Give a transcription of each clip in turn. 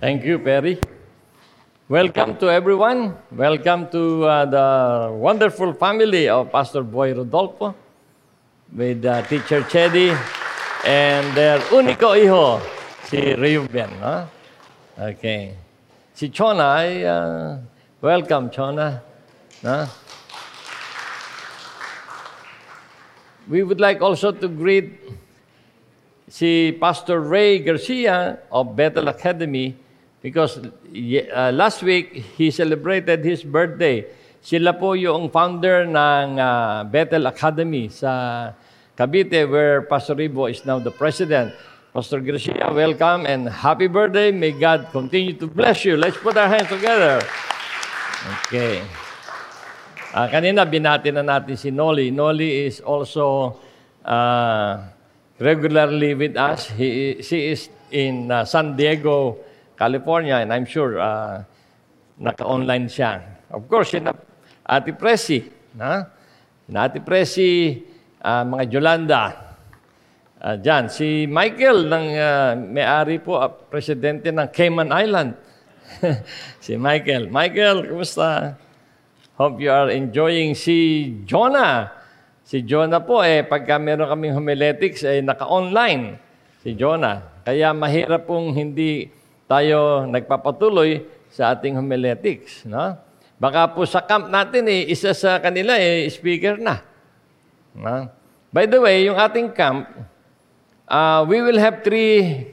Thank you, Perry. Welcome to everyone. Welcome to uh, the wonderful family of Pastor Boy Rodolfo with uh, Teacher Chedi and their unico hijo, si Reuben. No? Okay. Si Chona, ay, uh, welcome, Chona. No? We would like also to greet si Pastor Ray Garcia of Bethel Academy because uh, last week he celebrated his birthday. Sila po yung founder ng uh, Bethel Academy sa Cavite where Pastor Ribo is now the president. Pastor Garcia, welcome and happy birthday. May God continue to bless you. Let's put our hands together. Okay. Uh, kanina binati na natin si Noli. Noli is also uh, regularly with us. He, she is in uh, San Diego, California, and I'm sure uh, naka-online siya. Of course, si Ate Presi, na? Si Ate Presi, uh, mga Yolanda, uh, dyan. Si Michael, ng, uh, may-ari po, uh, presidente ng Cayman Island. si Michael. Michael, kumusta? Hope you are enjoying si Jonah. Si Jonah po, eh, pagka meron kaming homiletics, eh, naka-online si Jonah. Kaya mahirap pong hindi tayo nagpapatuloy sa ating homiletics. No? Baka po sa camp natin, eh, isa sa kanila, eh, speaker na. No? By the way, yung ating camp, uh, we will have three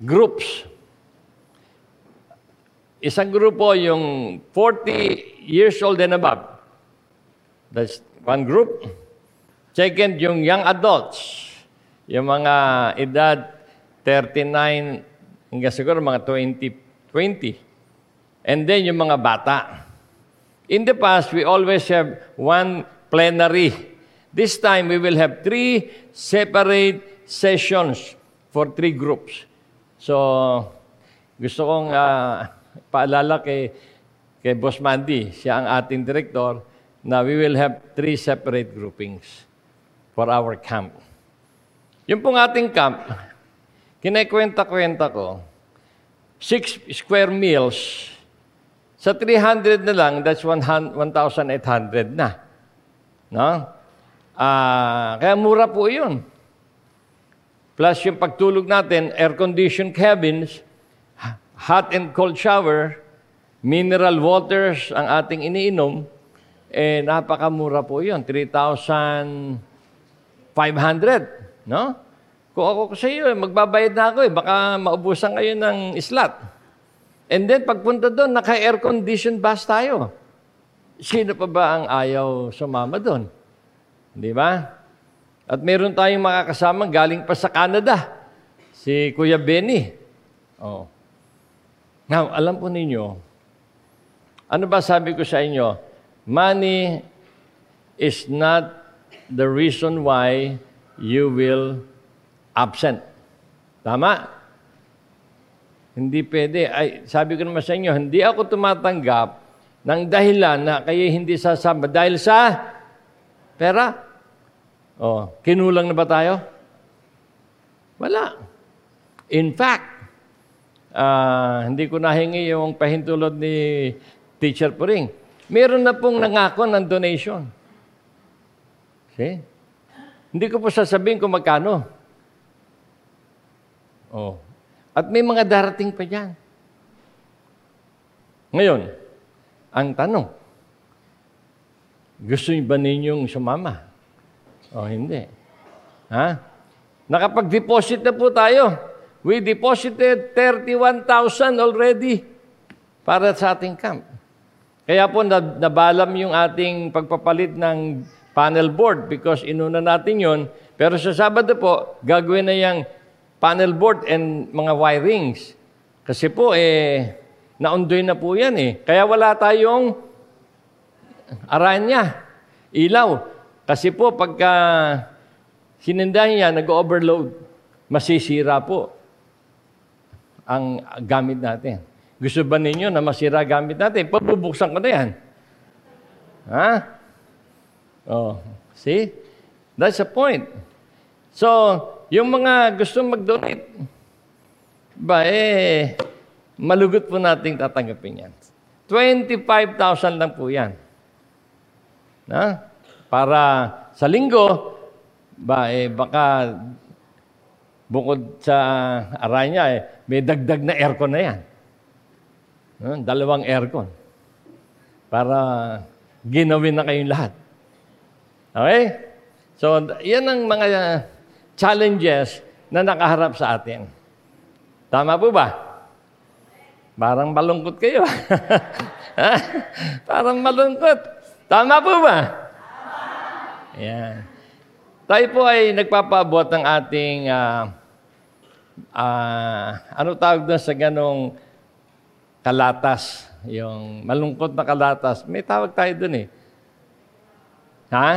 groups. Isang grupo yung 40 years old and above. That's one group. Second, yung young adults. Yung mga edad 39 hanggang siguro mga 20, 20. And then yung mga bata. In the past, we always have one plenary. This time, we will have three separate sessions for three groups. So, gusto kong uh, paalala kay, kay Boss Mandy, siya ang ating director, na we will have three separate groupings for our camp. Yung pong ating camp, kinakwenta-kwenta ko, six square meals, sa 300 na lang, that's 1,800 na. No? Ah, kaya mura po yun. Plus yung pagtulog natin, air-conditioned cabins, hot and cold shower, mineral waters ang ating iniinom, eh napakamura po yun. 3,500. No? Kung ako sa iyo, eh, magbabayad na ako eh. Baka maubusan kayo ng slot. And then pagpunta doon, naka-air conditioned bus tayo. Sino pa ba ang ayaw sumama doon? Di ba? At meron tayong makakasama galing pa sa Canada. Si Kuya Benny. Oh. Now, alam po ninyo, ano ba sabi ko sa inyo? Money is not the reason why you will absent. Tama? Hindi pwede. Ay, sabi ko naman sa inyo, hindi ako tumatanggap ng dahilan na kayo hindi sasama dahil sa pera. Oh, kinulang na ba tayo? Wala. In fact, uh, hindi ko nahingi yung pahintulot ni Teacher Puring. Meron na pong nangako ng donation. See? Hindi ko po sasabihin kung magkano. Oh, at may mga darating pa dyan. Ngayon, ang tanong, gusto niyo ba ninyong sumama? O hindi? Ha? Nakapag-deposit na po tayo. We deposited 31,000 already para sa ating camp. Kaya po nabalam yung ating pagpapalit ng panel board because inuna natin yon. Pero sa Sabado po, gagawin na yung panel board and mga wirings. Kasi po, eh, naundoy na po yan eh. Kaya wala tayong aranya, ilaw. Kasi po, pagka sinindahan niya, nag-overload, masisira po ang gamit natin. Gusto ba ninyo na masira gamit natin? Pabubuksan ko na yan. Ha? Oh, see? That's the point. So, yung mga gusto mag-donate, ba eh, malugot po nating tatanggapin yan. 25,000 lang po yan. Na? Para sa linggo, ba, eh, baka bukod sa aranya, eh, may dagdag na aircon na yan. No? Dalawang aircon. Para ginawin na kayong lahat. Okay? So, yan ang mga challenges na nakaharap sa atin. Tama po ba? Parang malungkot kayo. Parang malungkot. Tama po ba? Tama. Yan. Tayo po ay nagpapaabot ng ating, uh, uh, ano tawag doon sa ganong kalatas, yung malungkot na kalatas. May tawag tayo doon eh. Ha?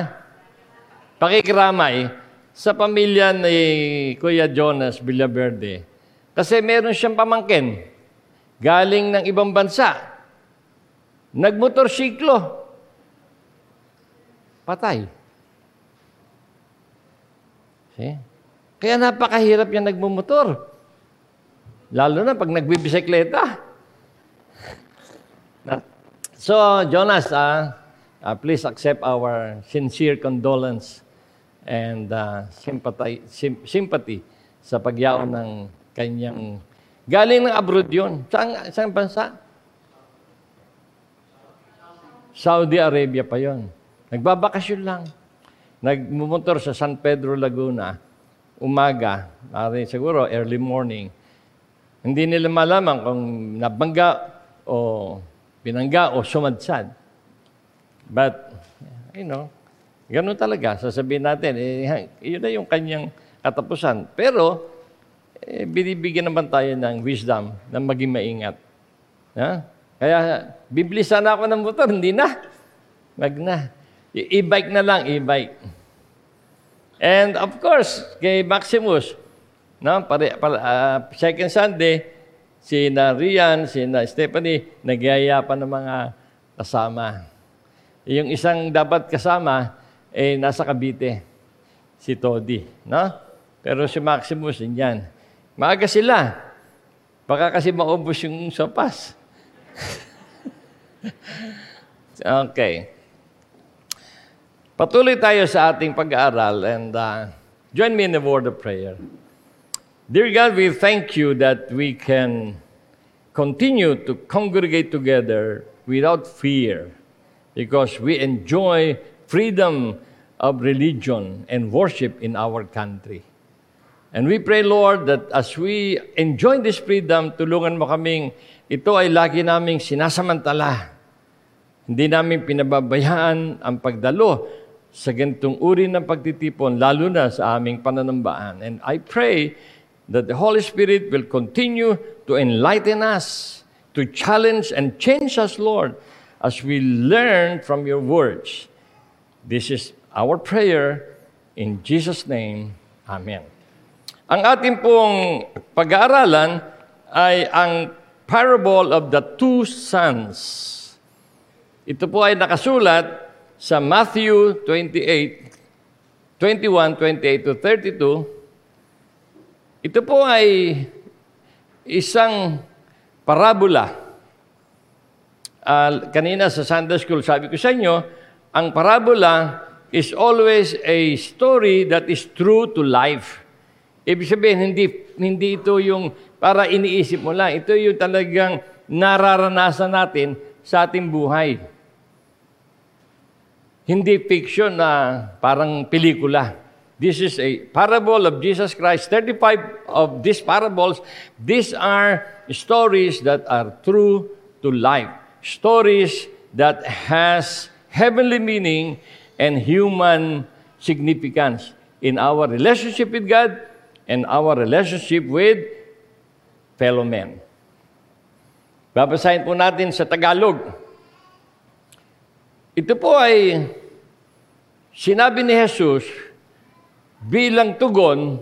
Pakikiramay sa pamilya ni Kuya Jonas Villaverde. Kasi meron siyang pamangkin galing ng ibang bansa. Nagmotorsiklo. Patay. See? Kaya napakahirap yan nagmumotor. Lalo na pag nagbibisikleta. so, Jonas, uh, uh, please accept our sincere condolence and uh, sympathy, sympathy sa pagyaon ng kanyang... Galing ng abroad yun. Saan, saan bansa? Saudi Arabia pa yon. Nagbabakasyon lang. Nagmumotor sa San Pedro, Laguna, umaga, mari siguro early morning. Hindi nila malaman kung nabangga o pinangga o sumadsad. But, you know, ganun talaga. Sasabihin natin, eh, yun na yung kanyang katapusan. Pero, eh, binibigyan naman tayo ng wisdom na maging maingat. Ha? Kaya, bibili sana ako ng motor, hindi na. Wag na. E-bike na lang, e-bike. And of course, kay Maximus, no, pare, pare, uh, second Sunday, si na Rian, si na Stephanie, nagyaya pa ng mga kasama. Yung isang dapat kasama, eh, nasa Cavite, si Todi. No? Pero si Maximus, yan. Maaga sila. Baka kasi maubos yung sopas. okay. Patuloy tayo sa ating pag-aaral and uh, join me in the word of prayer. Dear God, we thank you that we can continue to congregate together without fear because we enjoy freedom of religion and worship in our country. And we pray, Lord, that as we enjoy this freedom, tulungan mo kaming ito ay lagi naming sinasamantala. Hindi namin pinababayaan ang pagdalo sa ganitong uri ng pagtitipon, lalo na sa aming pananambaan. And I pray that the Holy Spirit will continue to enlighten us, to challenge and change us, Lord, as we learn from your words. This is our prayer in Jesus' name. Amen. Ang ating pong pag-aaralan ay ang parable of the two sons. Ito po ay nakasulat sa Matthew 28, 21, 28 to 32, ito po ay isang parabola. Uh, kanina sa Sunday School, sabi ko sa inyo, ang parabola is always a story that is true to life. Ibig sabihin, hindi, hindi ito yung para iniisip mo lang. Ito yung talagang nararanasan natin sa ating buhay. Hindi fiction na parang pelikula. This is a parable of Jesus Christ. 35 of these parables, these are stories that are true to life. Stories that has heavenly meaning and human significance in our relationship with God and our relationship with fellow men. Babasahin po natin sa Tagalog. Ito po ay sinabi ni Jesus bilang tugon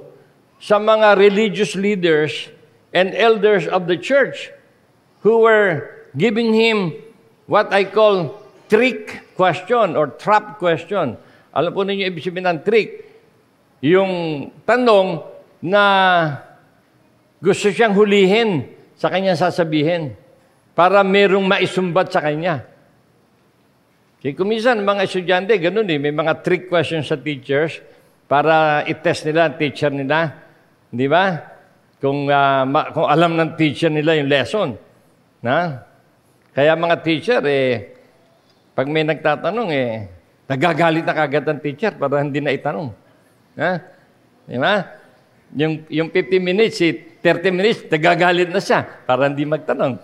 sa mga religious leaders and elders of the church who were giving him what I call trick question or trap question. Alam po ninyo ibig sabihin ng trick? Yung tanong na gusto siyang hulihin sa kanya sasabihin para merong maisumbat sa kanya. Kasi kumisan, mga estudyante, ganun eh, may mga trick questions sa teachers para i-test nila ang teacher nila. Di ba? Kung, uh, ma- kung alam ng teacher nila yung lesson. Na? Kaya mga teacher, eh, pag may nagtatanong, eh, nagagalit na kagad ang teacher para hindi na itanong. Ha? Di ba? Yung, yung 50 minutes, eh, 30 minutes, nagagalit na siya para hindi magtanong.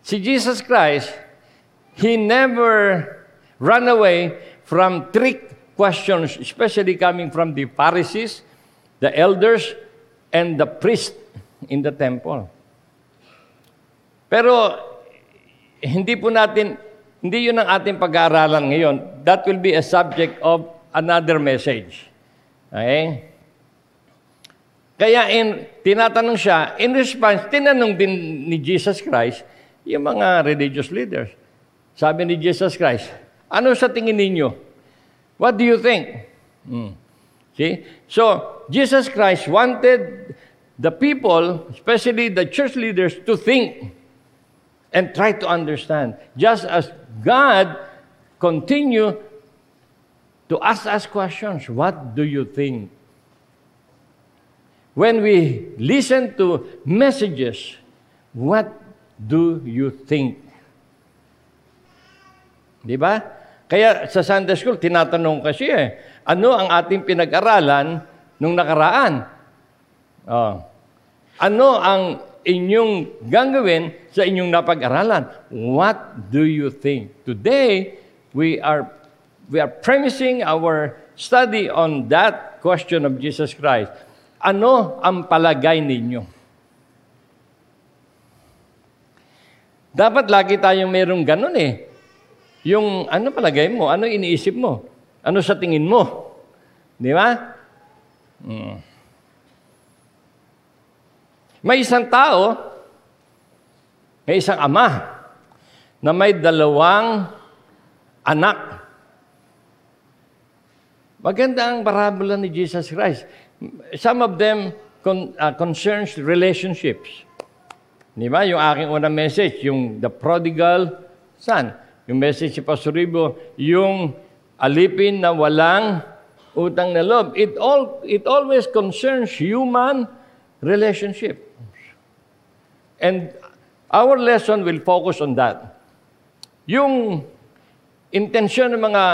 Si Jesus Christ, He never ran away from trick questions, especially coming from the Pharisees, the elders, and the priest in the temple. Pero hindi po natin, hindi yun ang ating pag-aaralan ngayon. That will be a subject of another message. Okay? Kaya in, tinatanong siya, in response, tinanong din ni Jesus Christ, yung mga religious leaders. Sabi ni Jesus Christ, ano sa tingin ninyo? What do you think? Hmm. See? So, Jesus Christ wanted the people, especially the church leaders, to think and try to understand. Just as God continue to ask us questions, what do you think? When we listen to messages, what do you think? Di ba? Kaya sa Sunday School, tinatanong kasi eh, ano ang ating pinag-aralan nung nakaraan? Oh. Ano ang inyong gagawin sa inyong napag-aralan? What do you think? Today, we are we are premising our study on that question of Jesus Christ. Ano ang palagay ninyo? Dapat lagi tayong mayroong ganun eh. Yung ano palagay mo? Ano iniisip mo? Ano sa tingin mo? Di ba? Hmm. May isang tao, may isang ama, na may dalawang anak. Maganda ang parabola ni Jesus Christ. Some of them con, uh, concerns relationships. Di ba? Yung aking unang message, yung the prodigal son. Yung message si Pastor Ribo, yung alipin na walang utang na loob. It, all, it always concerns human relationship. And our lesson will focus on that. Yung intensyon ng mga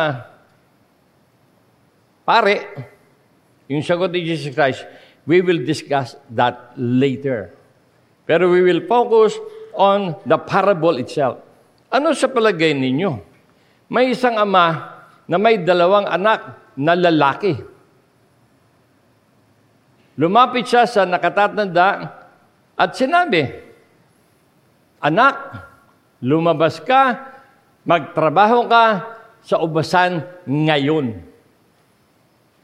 pare, yung sagot ni Jesus Christ, we will discuss that later. Pero we will focus on the parable itself. Ano sa palagay ninyo? May isang ama na may dalawang anak na lalaki. Lumapit siya sa nakatatanda at sinabi, Anak, lumabas ka, magtrabaho ka sa ubasan ngayon.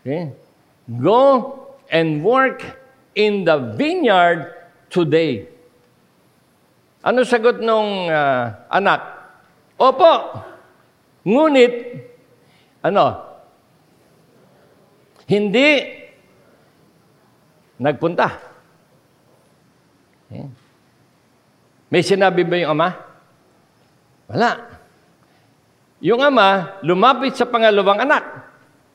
Okay? Go and work in the vineyard today. Ano sagot nung uh, anak? Opo. Ngunit, ano? Hindi nagpunta. Okay. May sinabi ba yung ama? Wala. Yung ama, lumapit sa pangalawang anak.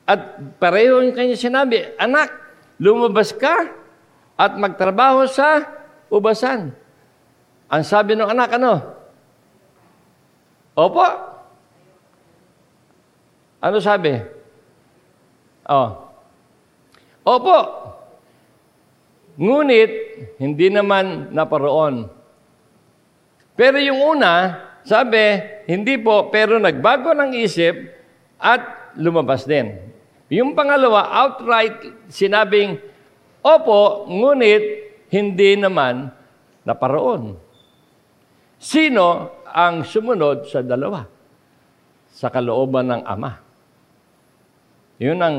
At pareho yung kanya sinabi, Anak, lumabas ka at magtrabaho sa ubasan. Ang sabi ng anak, ano? Opo. Ano sabi? Oh. Opo. Ngunit, hindi naman naparoon. Pero yung una, sabi, hindi po, pero nagbago ng isip at lumabas din. Yung pangalawa, outright sinabing, Opo, ngunit hindi naman naparoon. Sino ang sumunod sa dalawa? Sa kalooban ng Ama. Yun ang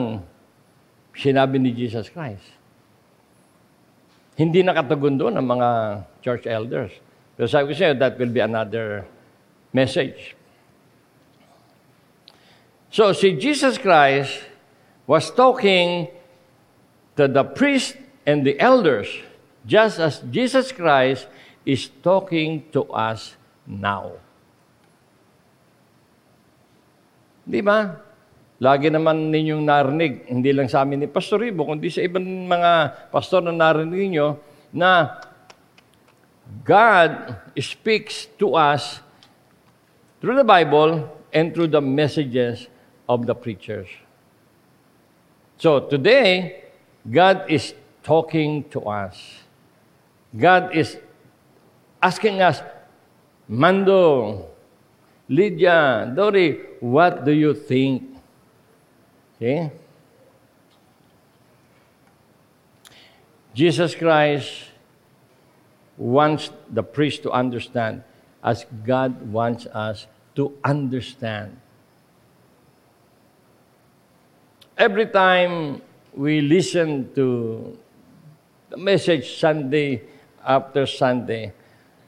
sinabi ni Jesus Christ. Hindi nakatugon doon ang mga church elders. Pero sabi ko sa that will be another message. So, si Jesus Christ was talking to the priest and the elders, just as Jesus Christ is talking to us now. Di ba? Lagi naman ninyong narinig, hindi lang sa amin ni Pastor Ibo, kundi sa ibang mga pastor na narinig ninyo, na God speaks to us through the Bible and through the messages of the preachers. So today, God is talking to us. God is asking us, Mando, Lydia, Dory, what do you think? Okay? Jesus Christ wants the priest to understand as God wants us to understand. Every time we listen to the message Sunday after Sunday,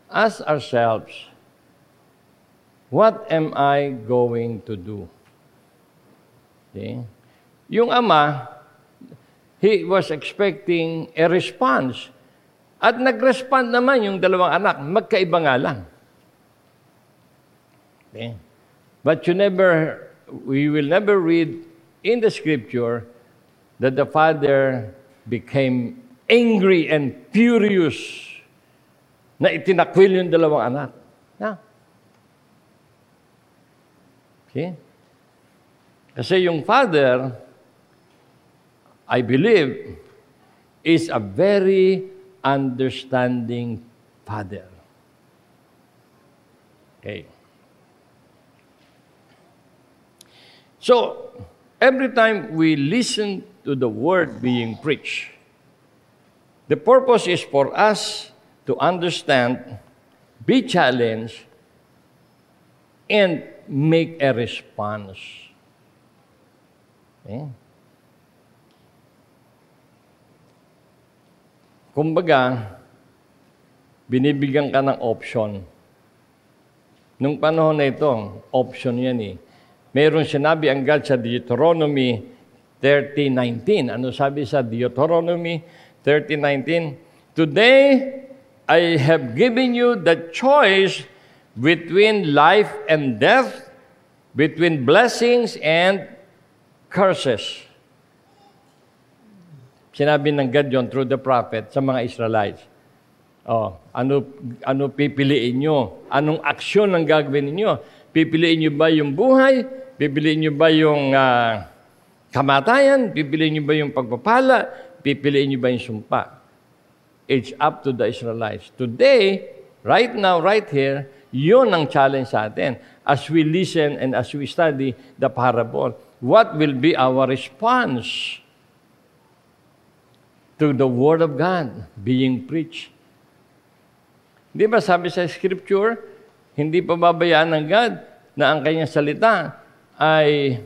ask ourselves, what am I going to do? Okay? Yung ama, he was expecting a response. At nag-respond naman yung dalawang anak, magkaiba nga lang. Okay? But you never, we will never read in the scripture that the father became angry and furious na itinakwil yung dalawang anak. Yeah. Okay? Kasi yung father, I believe, is a very understanding father. Okay. So, every time we listen to the word being preached, the purpose is for us to understand, be challenged, and make a response. Okay? Kumbaga, binibigyan ka ng option. Nung panahon na ito, option yan eh Mayroon sinabi ang God sa Deuteronomy 30.19. Ano sabi sa Deuteronomy 30.19? Today, I have given you the choice between life and death, between blessings and curses. Sinabi ng God yon through the prophet sa mga Israelites. Oh, ano ano pipiliin nyo? Anong aksyon ang gagawin niyo? Pipiliin nyo ba yung buhay? Pipiliin nyo ba yung uh, kamatayan? Pipiliin nyo ba yung pagpapala? Pipiliin nyo ba yung sumpa? It's up to the Israelites. Today, right now, right here, yun ang challenge sa atin. As we listen and as we study the parable, what will be our response to the Word of God being preached? Di ba sabi sa Scripture, hindi pa babayaan ng God na ang kanyang salita ay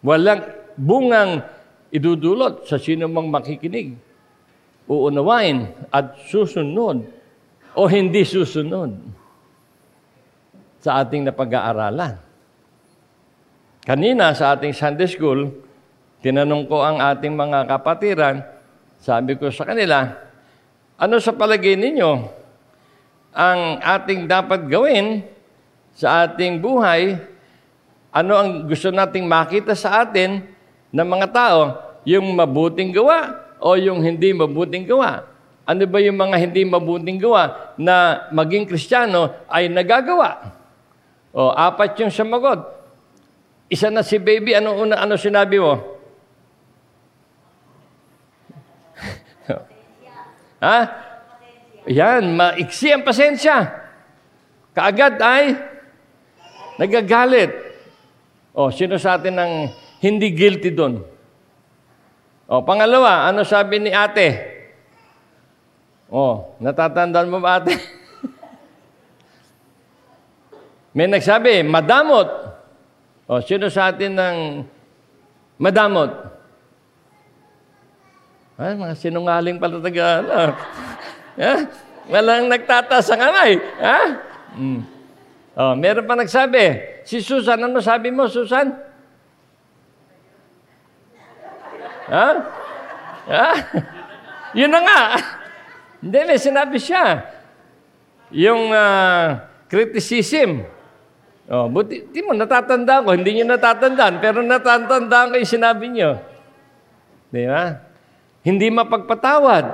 walang bungang idudulot sa sino mang makikinig, uunawain at susunod o hindi susunod sa ating napag-aaralan. Kanina sa ating Sunday School, tinanong ko ang ating mga kapatiran, sabi ko sa kanila, ano sa palagay ninyo ang ating dapat gawin sa ating buhay, ano ang gusto nating makita sa atin ng mga tao, yung mabuting gawa o yung hindi mabuting gawa. Ano ba yung mga hindi mabuting gawa na maging kristyano ay nagagawa? O, apat yung samagot. Isa na si baby, ano una ano sinabi mo? Ha? Yan, maiksi ang pasensya. Kaagad ay nagagalit. O, sino sa atin ang hindi guilty doon? O, pangalawa, ano sabi ni ate? O, natatandaan mo ba ate? May nagsabi, madamot. O, sino sa atin ng madamot? Ay, mga sinungaling pala taga, ano? Ha? Walang nagtataas ang kamay. Ha? Mm. Oh, meron pa nagsabi. Si Susan, ano sabi mo, Susan? Ha? Ha? Yun na nga. Hindi, may sinabi siya. yung uh, criticism. Oh, buti, di mo natatandaan ko, hindi niyo natatandaan, pero natatandaan ko yung sinabi niyo. Di ba? Hindi mapagpatawad.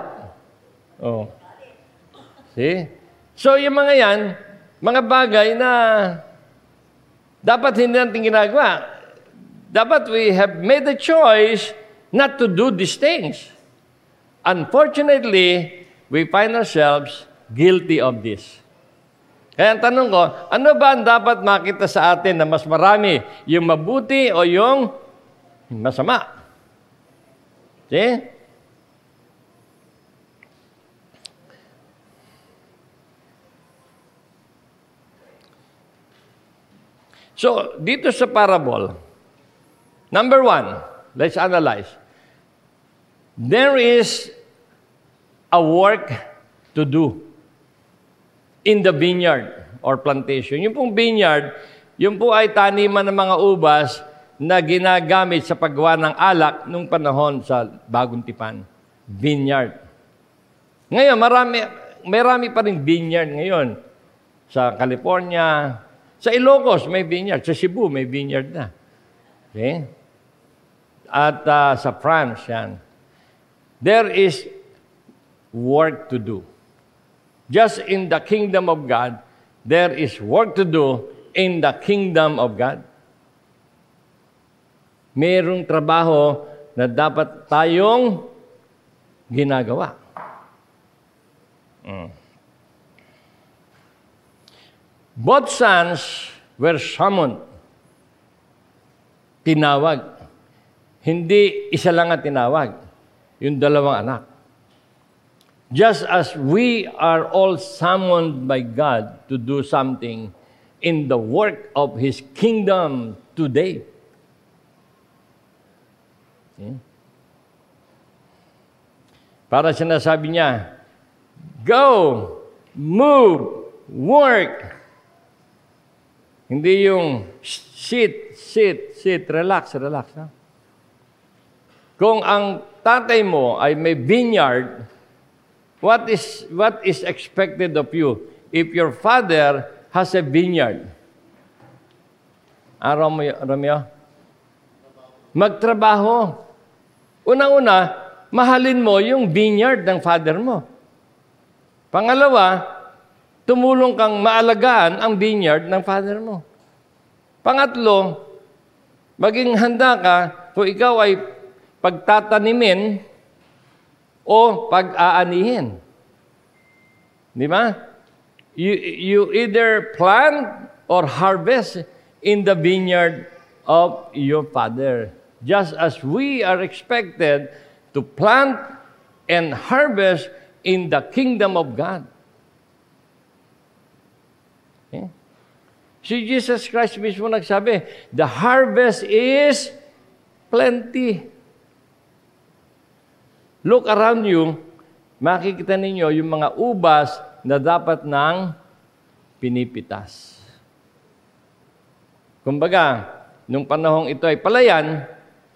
Oh. See? So, yung mga yan, mga bagay na dapat hindi natin ginagawa. Dapat we have made the choice not to do these things. Unfortunately, we find ourselves guilty of this. Kaya ang tanong ko, ano ba ang dapat makita sa atin na mas marami? Yung mabuti o yung masama? See? So, dito sa parable, number one, let's analyze. There is a work to do in the vineyard or plantation. Yung pong vineyard, yung po ay taniman ng mga ubas na ginagamit sa paggawa ng alak nung panahon sa Bagong Tipan. Vineyard. Ngayon, marami, marami pa rin vineyard ngayon. Sa California, sa Ilocos may vineyard, sa Cebu may vineyard na. Okay? At uh, sa France, yan. There is work to do. Just in the kingdom of God, there is work to do in the kingdom of God. Merong trabaho na dapat tayong ginagawa. Mm. Both sons were summoned. Tinawag. Hindi isa lang ang tinawag yung dalawang anak. Just as we are all summoned by God to do something in the work of His kingdom today. Okay? Para sinasabi niya, go, move, work. Hindi yung sit, sit, sit, relax, relax. Ha? Kung ang tatay mo ay may vineyard, what is what is expected of you if your father has a vineyard? Ah, Romeo? Magtrabaho. Unang-una, mahalin mo yung vineyard ng father mo. Pangalawa, tumulong kang maalagaan ang vineyard ng father mo. Pangatlo, maging handa ka kung ikaw ay pagtatanimin o pag-aanihin. Di ba? You, you either plant or harvest in the vineyard of your Father. Just as we are expected to plant and harvest in the kingdom of God. Okay? Si Jesus Christ mismo nagsabi, the harvest is plenty. Look around you, makikita ninyo yung mga ubas na dapat nang pinipitas. Kumbaga, nung panahong ito ay palayan,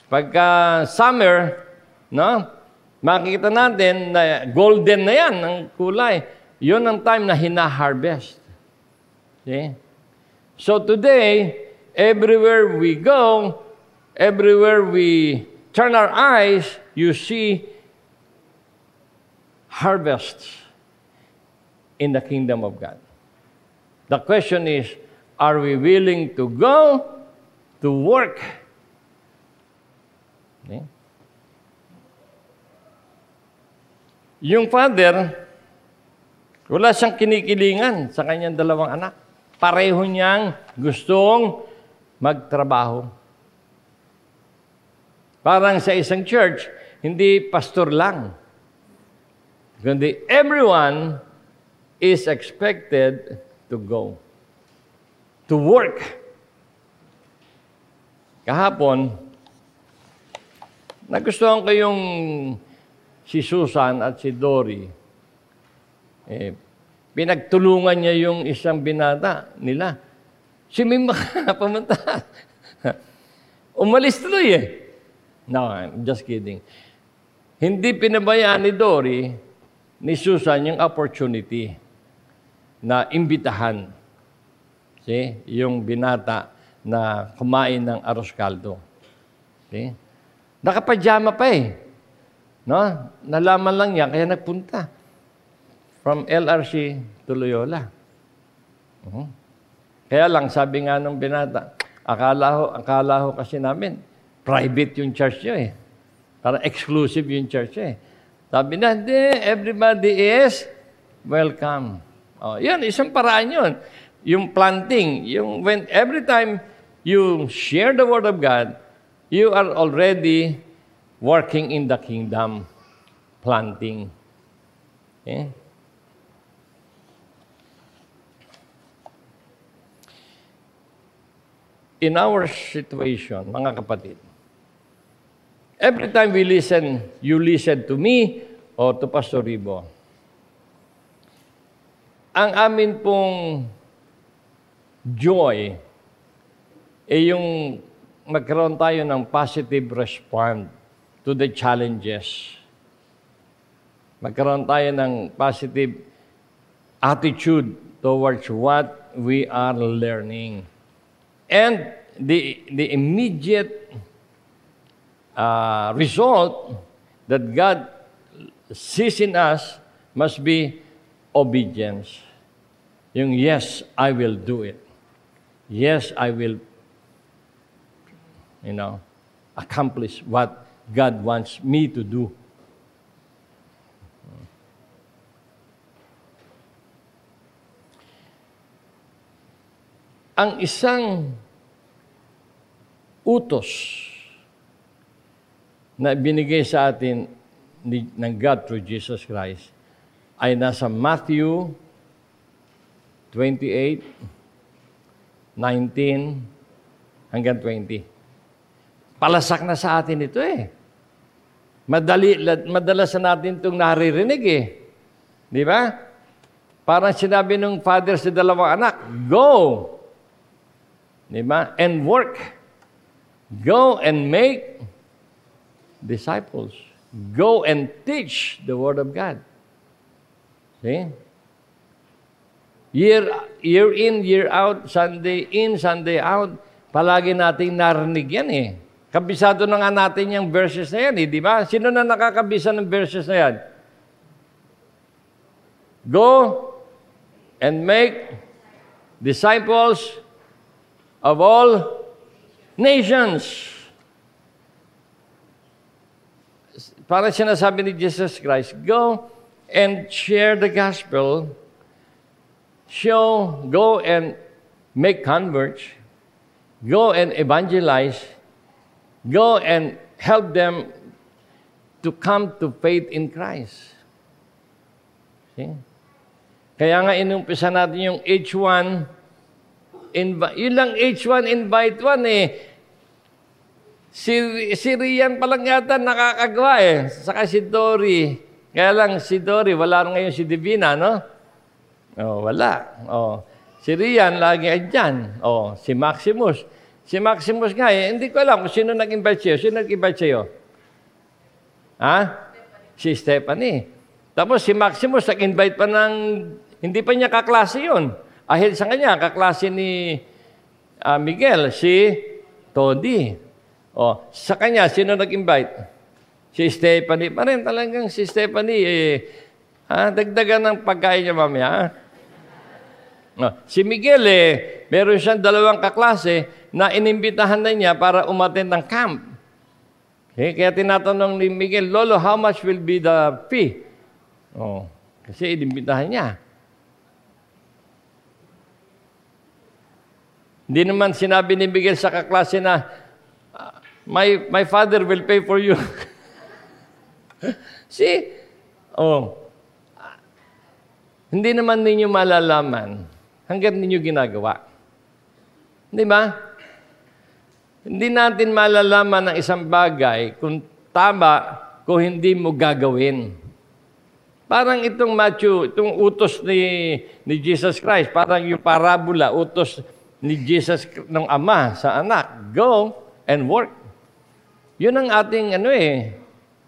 pagka summer, no, makikita natin na golden na yan ang kulay. Yun ang time na hina-harvest. See? So today, everywhere we go, everywhere we turn our eyes, you see harvests in the kingdom of God. The question is, are we willing to go to work? Okay. Yung father, wala siyang kinikilingan sa kanyang dalawang anak. Pareho niyang gustong magtrabaho. Parang sa isang church, hindi pastor lang Kundi everyone is expected to go. To work. Kahapon, nagustuhan ko yung si Susan at si Dory. Eh, pinagtulungan niya yung isang binata nila. Si Mima pumunta. Umalis tuloy eh. No, I'm just kidding. Hindi pinabayaan ni Dory ni Susan yung opportunity. na imbitahan. See? Yung binata na kumain ng arroz caldo. See? Nakapajama pa eh. No? Nalaman lang niya, kaya nagpunta. From LRC to Loyola. Uh-huh. Kaya lang, sabi nga nung binata, akala ho, akala ho kasi namin, private yung church niyo eh. Para exclusive yung church eh. Sabi na, hindi, everybody is welcome. Oh, yan, isang paraan yun. Yung planting, yung when every time you share the word of God, you are already working in the kingdom, planting. Okay? In our situation, mga kapatid, every time we listen, you listen to me or to Pastor Ribo, ang amin pong joy ay eh yung magkaroon tayo ng positive response to the challenges. Magkaroon tayo ng positive attitude towards what we are learning. And the, the immediate uh, result that God sees in us must be obedience. Yung yes, I will do it. Yes, I will, you know, accomplish what God wants me to do. Ang isang utos na binigay sa atin ni, ng God through Jesus Christ ay nasa Matthew 28, 19 hanggang 20. Palasak na sa atin ito eh. Madali, madalas na natin itong naririnig eh. Di ba? Parang sinabi ng father sa dalawang anak, Go! Di ba? And work. Go and make disciples. Go and teach the Word of God. See? Year, year in, year out, Sunday in, Sunday out, palagi nating narinig yan eh. Kabisado na nga natin yung verses na yan eh, di ba? Sino na nakakabisa ng verses na yan? Go and make disciples of all nations. Para sinasabi ni Jesus Christ, go and share the gospel, show, go and make converts, go and evangelize, go and help them to come to faith in Christ. See? Kaya nga inumpisa natin yung H1 Invi- yun lang H1 invite 1 eh. Si, si Rian pa lang yata nakakagawa eh. Saka si Dory. Kaya lang si Dory, wala ngayon si Divina, no? Oh, wala. Oh. Si Rian, lagi ay dyan. Oh, si Maximus. Si Maximus nga eh, hindi ko alam kung sino nag-invite sa'yo. Sino nag-invite sa'yo? Ha? Si Stephanie. Tapos si Maximus nag-invite pa ng, hindi pa niya kaklase yun. Ahil sa kanya, kaklase ni uh, Miguel, si Todi. O, sa kanya, sino nag-invite? Si Stephanie pa rin. Talagang si Stephanie, eh, ha, dagdagan ng pagkain niya mamaya. O, si Miguel, eh, meron siyang dalawang kaklase na inimbitahan na niya para umattend ng camp. Okay? Kaya tinatanong ni Miguel, Lolo, how much will be the fee? Oh, kasi inimbitahan niya. Hindi naman sinabi ni Miguel sa kaklase na, my, my father will pay for you. See? Oh. Hindi naman ninyo malalaman hanggang ninyo ginagawa. Di ba? Hindi natin malalaman ng isang bagay kung tama kung hindi mo gagawin. Parang itong Matthew, itong utos ni, ni Jesus Christ, parang yung parabola, utos ni Jesus ng Ama sa anak, go and work. Yun ang ating ano eh,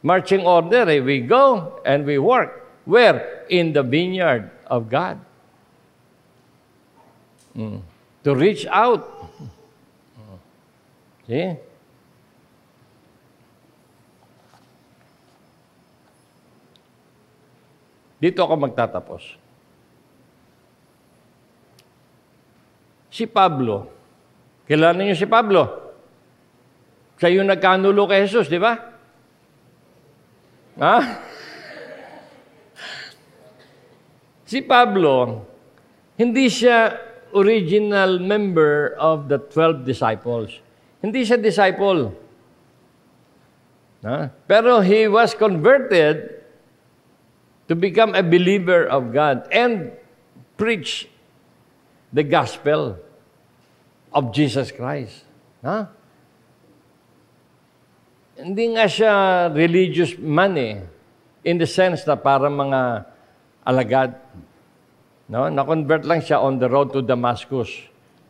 marching order eh. We go and we work. Where? In the vineyard of God. Mm. To reach out. See? Dito ako magtatapos. Si Pablo. Kilala niyo si Pablo? Siya yung nagkanulo kay Jesus, di ba? Ha? Si Pablo, hindi siya original member of the 12 disciples. Hindi siya disciple. Ha? Pero he was converted to become a believer of God and preach the gospel of Jesus Christ. Ha? Hindi nga siya religious man eh, in the sense na para mga alagad. No? Na-convert lang siya on the road to Damascus.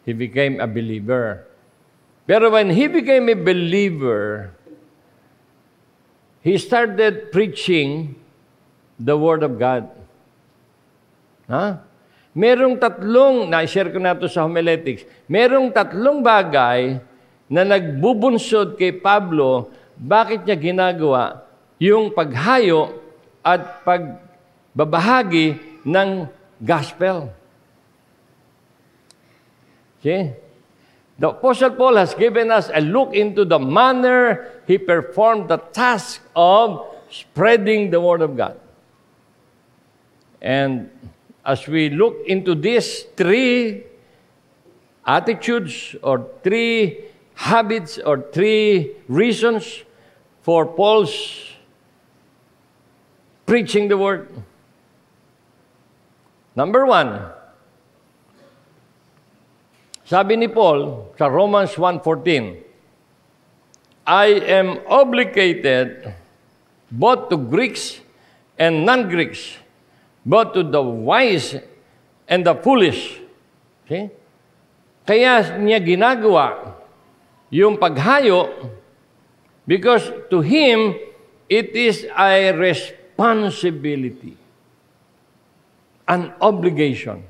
He became a believer. Pero when he became a believer, he started preaching the Word of God. Ha? Merong tatlong, na-share ko na ito sa homiletics, merong tatlong bagay na nagbubunsod kay Pablo, bakit niya ginagawa yung paghayo at pagbabahagi ng gospel. See? The Apostle Paul has given us a look into the manner he performed the task of spreading the Word of God. And as we look into these three attitudes or three habits or three reasons for Paul's preaching the Word, number one, sabi ni Paul sa Romans 1.14, I am obligated both to Greeks and non-Greeks, both to the wise and the foolish. Okay? Kaya niya ginagawa yung paghayo because to him, it is a responsibility, an obligation.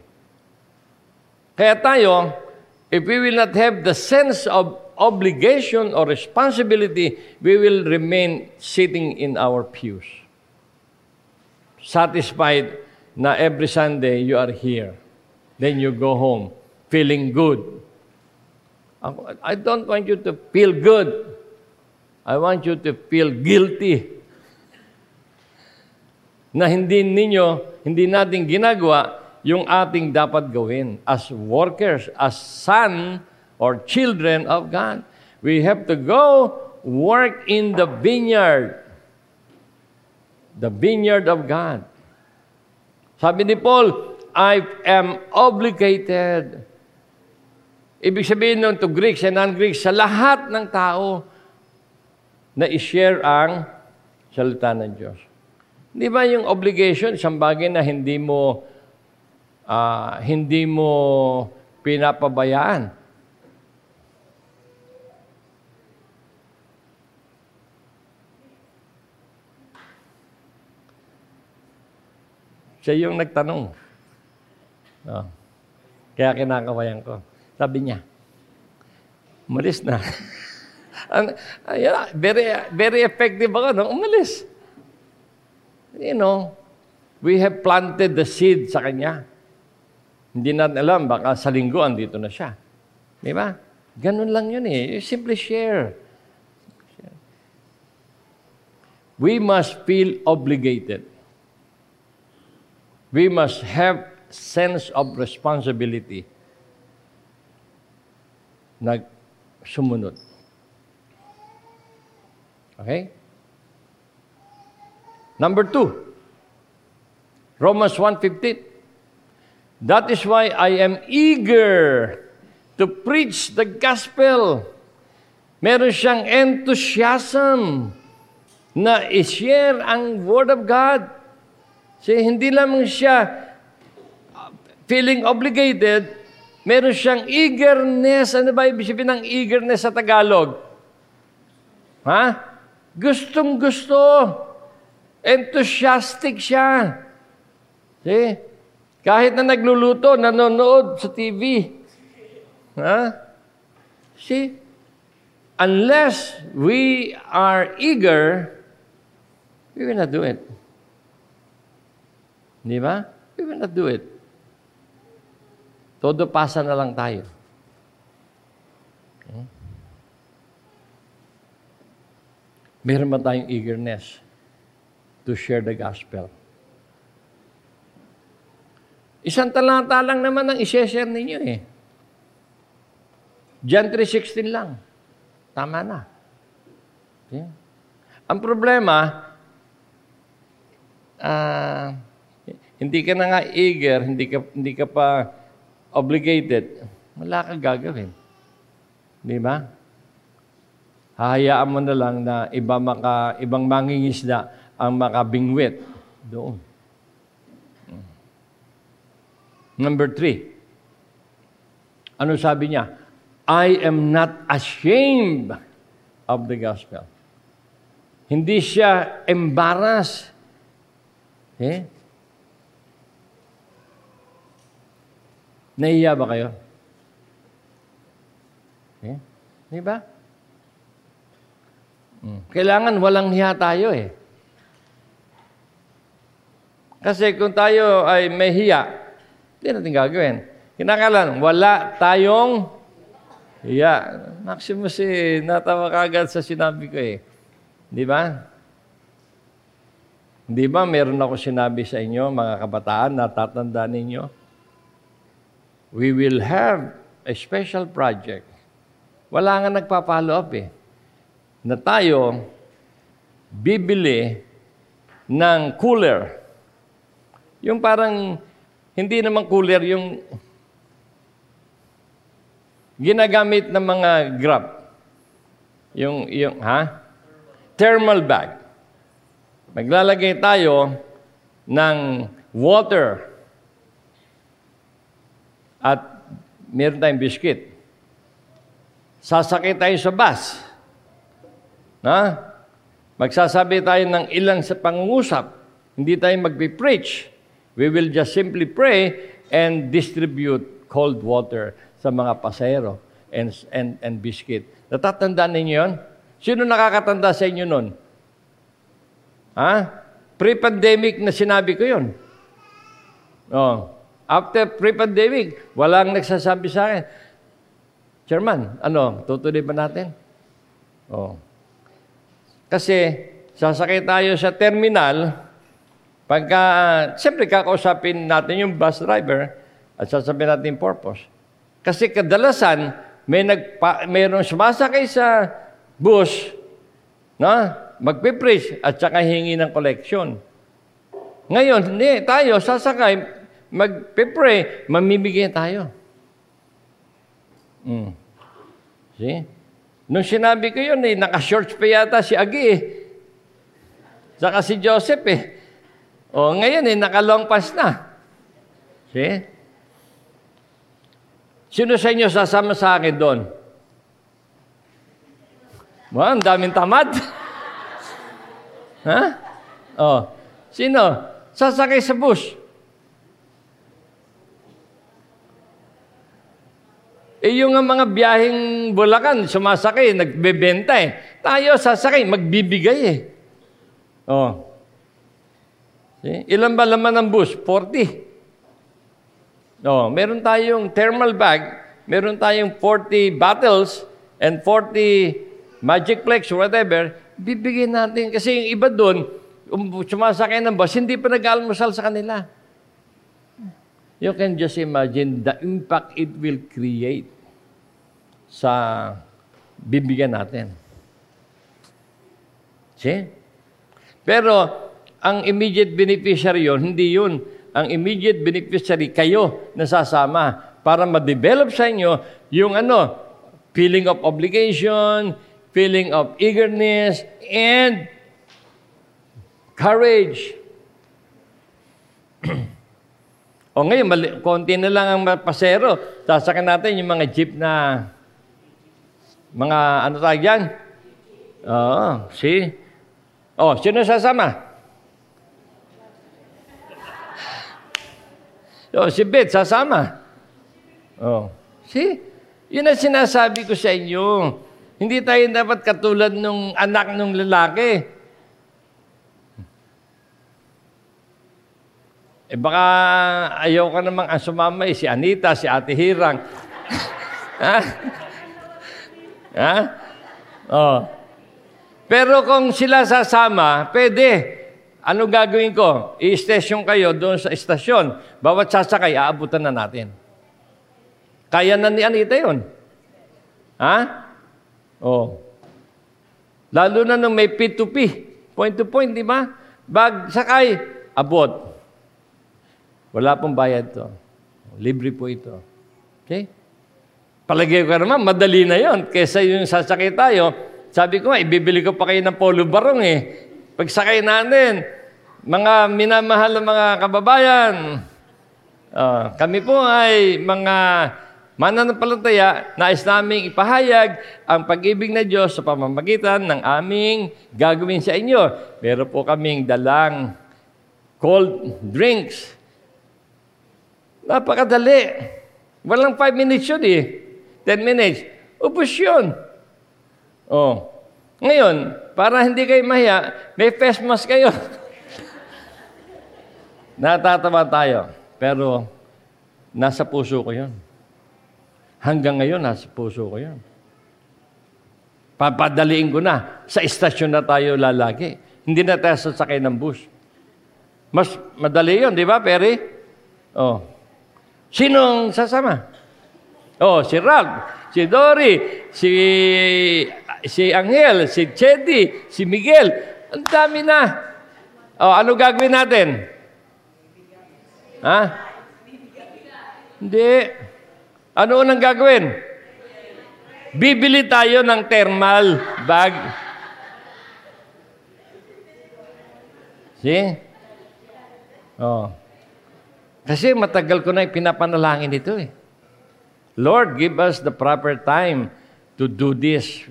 Kaya tayo, if we will not have the sense of obligation or responsibility, we will remain sitting in our pews. Satisfied na every Sunday you are here. Then you go home feeling good. I don't want you to feel good. I want you to feel guilty na hindi ninyo, hindi natin ginagawa yung ating dapat gawin as workers, as son or children of God. We have to go work in the vineyard. The vineyard of God. Sabi ni Paul, I am obligated. Ibig sabihin nun to Greeks and non-Greeks, sa lahat ng tao na i-share ang salita ng Diyos. Di ba yung obligation, isang bagay na hindi mo uh, hindi mo pinapabayaan. Siya yung nagtanong. Oh. Kaya kinakawayan ko. Sabi niya, umalis na. very, very effective ako nung umalis. You know, we have planted the seed sa kanya. Hindi natin alam, baka sa linggo andito na siya. Di ba? Ganun lang yun eh. You simply share. We must feel obligated. We must have sense of responsibility na sumunod. Okay? Number two, Romans 1.15. That is why I am eager to preach the gospel. Meron siyang enthusiasm na i-share ang Word of God. Kasi hindi lamang siya uh, feeling obligated, meron siyang eagerness. Ano ba ibig sabihin ng eagerness sa Tagalog? Ha? Gustong gusto. Enthusiastic siya. See? Kahit na nagluluto, nanonood sa TV, Huh? See? Unless we are eager, we will not do it. Di ba? We will not do it. Todo pasa na lang tayo. Hmm? Meron ba tayong eagerness to share the gospel? Isang talata lang naman ang isi-share ninyo eh. John 3.16 lang. Tama na. Okay? Ang problema, uh, hindi ka na nga eager, hindi ka, hindi ka pa obligated, wala kang gagawin. Di ba? Hahayaan mo na lang na iba maka, ibang mangingisda ang makabingwit doon. Number three, ano sabi niya? I am not ashamed of the gospel. Hindi siya embarrassed. Eh? Nahiya ba kayo? Eh? Di ba? Hmm. Kailangan walang hiya tayo eh. Kasi kung tayo ay may hiya, hindi natin gagawin. Kinakalan, wala tayong iya. Maximus eh, natawa kagad sa sinabi ko eh. Di ba? Di ba meron ako sinabi sa inyo, mga kabataan, natatanda ninyo? We will have a special project. Wala nga nagpa-follow up eh. Na tayo bibili ng cooler. Yung parang hindi naman cooler yung ginagamit ng mga Grab. Yung, yung, ha? Thermal bag. Maglalagay tayo ng water at meron tayong biscuit. Sasakay tayo sa bus. Ha? Magsasabi tayo ng ilang sa pangungusap. Hindi tayo magpipreach. We will just simply pray and distribute cold water sa mga pasero and, and, and biscuit. Natatandaan ninyo yun? Sino nakakatanda sa inyo nun? Ha? Pre-pandemic na sinabi ko yun. Oh. After pre-pandemic, walang nagsasabi sa akin, Chairman, ano, tutuloy ba natin? Oh. Kasi, sasakay tayo sa terminal, Pagka, siyempre kakausapin natin yung bus driver at sasabihin natin purpose. Kasi kadalasan, may nagpa, mayroong sumasakay sa bus, na magpipreach at saka hingi ng collection. Ngayon, hindi, tayo sasakay, magpipray, mamimigay tayo. Mm. See? Nung sinabi ko yun, eh, naka-shorts pa yata si Agi eh. Saka si Joseph eh. O, ngayon eh, naka-long pass na. See? Sino sa inyo sasama sa akin doon? Wow, ang daming tamad. ha? Oh. Sino? Sasakay sa bus. Eh yung mga biyaheng Bulacan, sumasakay, nagbebenta eh. Tayo sasakay, magbibigay eh. Oh. See? Ilan ba laman ng bus? 40. No, meron tayong thermal bag, meron tayong 40 bottles and 40 magic flex whatever, bibigyan natin. Kasi yung iba doon, um, sumasakay ng bus, hindi pa nag-almusal sa kanila. You can just imagine the impact it will create sa bibigyan natin. See? Pero, ang immediate beneficiary yon hindi yun. Ang immediate beneficiary, kayo nasasama para ma-develop sa inyo yung ano, feeling of obligation, feeling of eagerness, and courage. o ngayon, mali, konti na lang ang pasero. Sasakin natin yung mga jeep na mga ano tawag yan? Oo, see? Oh, sino sasama? Oh, si Beth, sasama. Oh. See? Yun ang sinasabi ko sa inyo. Hindi tayo dapat katulad nung anak ng lalaki. Eh baka ayaw ka namang ang sumama eh, si Anita, si Ate Hirang. ha? ha? Oh. Pero kung sila sasama, pwede. Ano gagawin ko? I-station kayo doon sa estasyon. Bawat sasakay, aabutan na natin. Kaya na ni Anita yun. Ha? Oh. Lalo na nung may P2P. Point to point, di ba? Bag, sakay, abot. Wala pong bayad to. Libre po ito. Okay? Palagay ko naman, madali na yon Kesa yung sasakay tayo, sabi ko nga, ibibili ko pa kayo ng polo barong eh. Pagsakay natin, mga minamahal ng mga kababayan, uh, kami po ay mga mananampalataya, nais naming ipahayag ang pag-ibig na Diyos sa pamamagitan ng aming gagawin sa inyo. Meron po kaming dalang cold drinks. Napakadali. Walang 5 minutes yun eh. 10 minutes. Upos yun. Oh. Ngayon, para hindi kayo mahiya, may face mask kayo. Natatawa tayo. Pero, nasa puso ko yun. Hanggang ngayon, nasa puso ko yan. Papadaliin ko na. Sa istasyon na tayo lalagi. Hindi na tayo sasakay ng bus. Mas madali yun, di ba, Perry? Oh. Sinong sasama? Oh, si Ralph, si Dory, si si Angel, si Chedi, si Miguel. Ang dami na. Oh, ano gagawin natin? Ha? Hindi. Ano unang gagawin? Bibili tayo ng thermal bag. See? Oh. Kasi matagal ko na pinapanalangin ito eh. Lord, give us the proper time to do this.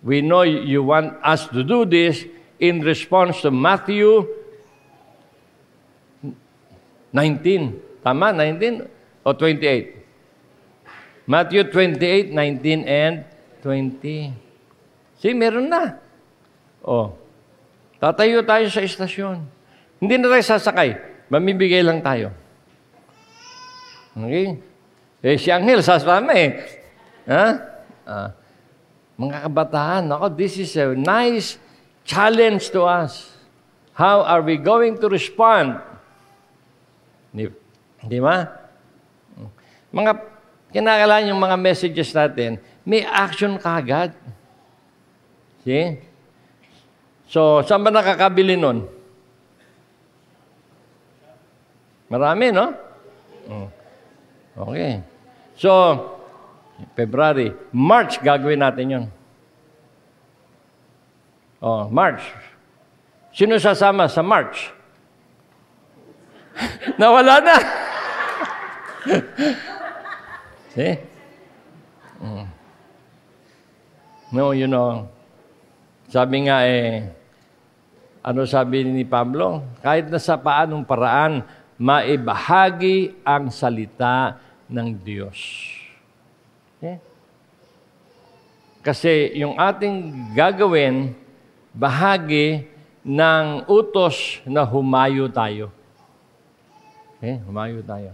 We know you want us to do this in response to Matthew 19. Tama? 19 o 28? Matthew 28, 19 and 20. See, meron na. Oh. Tatayo tayo sa istasyon. Hindi na tayo sasakay. Mamibigay lang tayo. Okay? Eh, si Angel, sasama eh. Ha? Ah. Mga kabataan, ako, this is a nice challenge to us. How are we going to respond? Di, di ba? Mga kinakailangan yung mga messages natin, may action kagad. See? So, saan ba nakakabili nun? Marami, no? Mm. Okay. So, February. March, gagawin natin yun. Oh, March. Sino sasama sa March? Nawala na. See? Mm. No, you know, sabi nga eh, ano sabi ni Pablo? Kahit na sa paanong paraan, maibahagi ang salita ng Diyos. Okay? Kasi yung ating gagawin, bahagi ng utos na humayo tayo. Okay? Humayo tayo.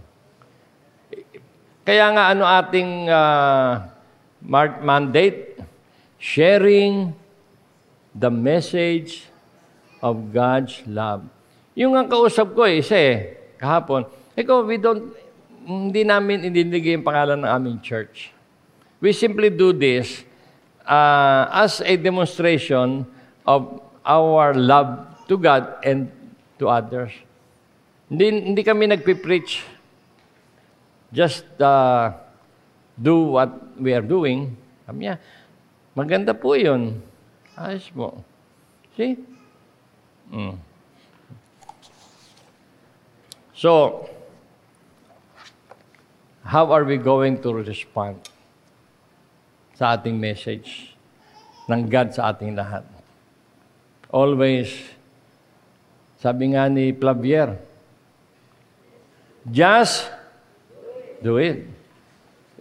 Kaya nga ano ating uh, mandate? Sharing the message of God's love. Yung ang kausap ko eh, isa eh, kahapon, ikaw, we don't, hindi namin indinig yung pangalan ng aming church. We simply do this uh, as a demonstration of our love to God and to others. Hindi, hindi kami nagpipreach just uh, do what we are doing. Sabi niya, maganda po yun. Ayos mo. See? Mm. So, how are we going to respond sa ating message ng God sa ating lahat? Always, sabi nga ni Plavier, just Do it.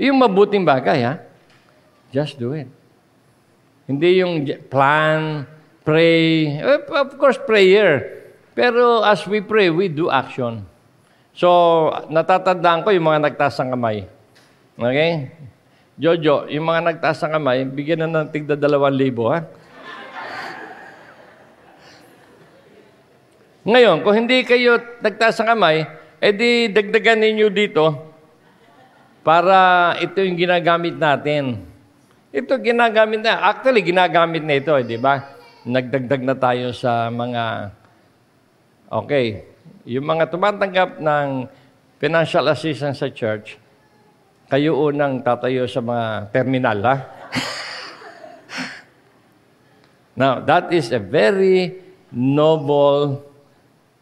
Yung mabuting bagay, ha? Just do it. Hindi yung plan, pray. Of course, prayer. Pero as we pray, we do action. So, natatandaan ko yung mga nagtaas ng kamay. Okay? Jojo, yung mga nagtaas ng kamay, bigyan na ng tigda dalawang libo, ha? Ngayon, kung hindi kayo nagtaas ng kamay, edi dagdagan ninyo dito para ito yung ginagamit natin. Ito ginagamit na. Actually, ginagamit na ito, eh, di ba? Nagdagdag na tayo sa mga, okay, yung mga tumatanggap ng financial assistance sa church, kayo unang tatayo sa mga terminal, ha? Now, that is a very noble,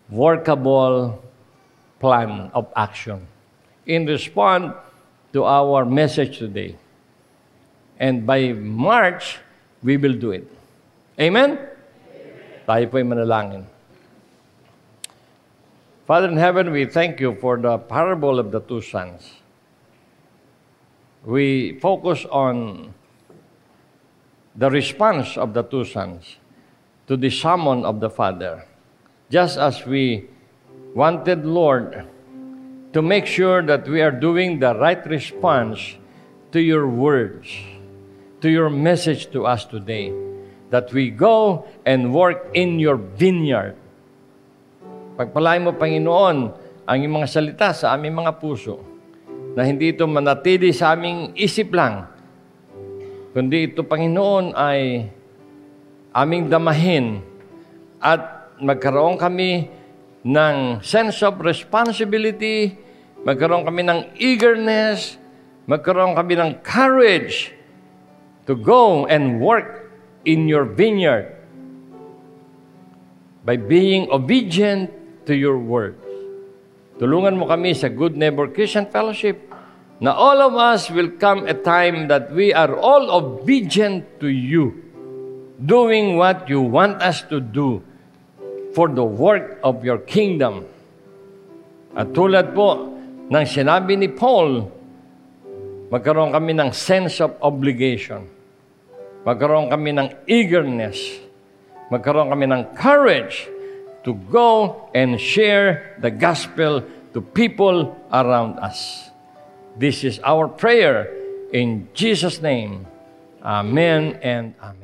workable plan of action in response to our message today. And by March, we will do it. Amen? Amen. Tayo po'y manalangin. Father in heaven, we thank you for the parable of the two sons. We focus on the response of the two sons to the summon of the Father. Just as we wanted, Lord, to make sure that we are doing the right response to your words to your message to us today that we go and work in your vineyard. Pagpalain mo, Panginoon, ang iyong mga salita sa aming mga puso na hindi ito manatili sa aming isip lang, kundi ito, Panginoon, ay aming damahin at magkaroon kami ng sense of responsibility, magkaroon kami ng eagerness, magkaroon kami ng courage to go and work in your vineyard. By being obedient to your word. Tulungan mo kami sa Good Neighbor Christian Fellowship na all of us will come a time that we are all obedient to you, doing what you want us to do for the work of your kingdom. At tulad po ng sinabi ni Paul, magkaroon kami ng sense of obligation magkaroon kami ng eagerness, magkaroon kami ng courage to go and share the gospel to people around us. This is our prayer in Jesus' name. Amen and amen.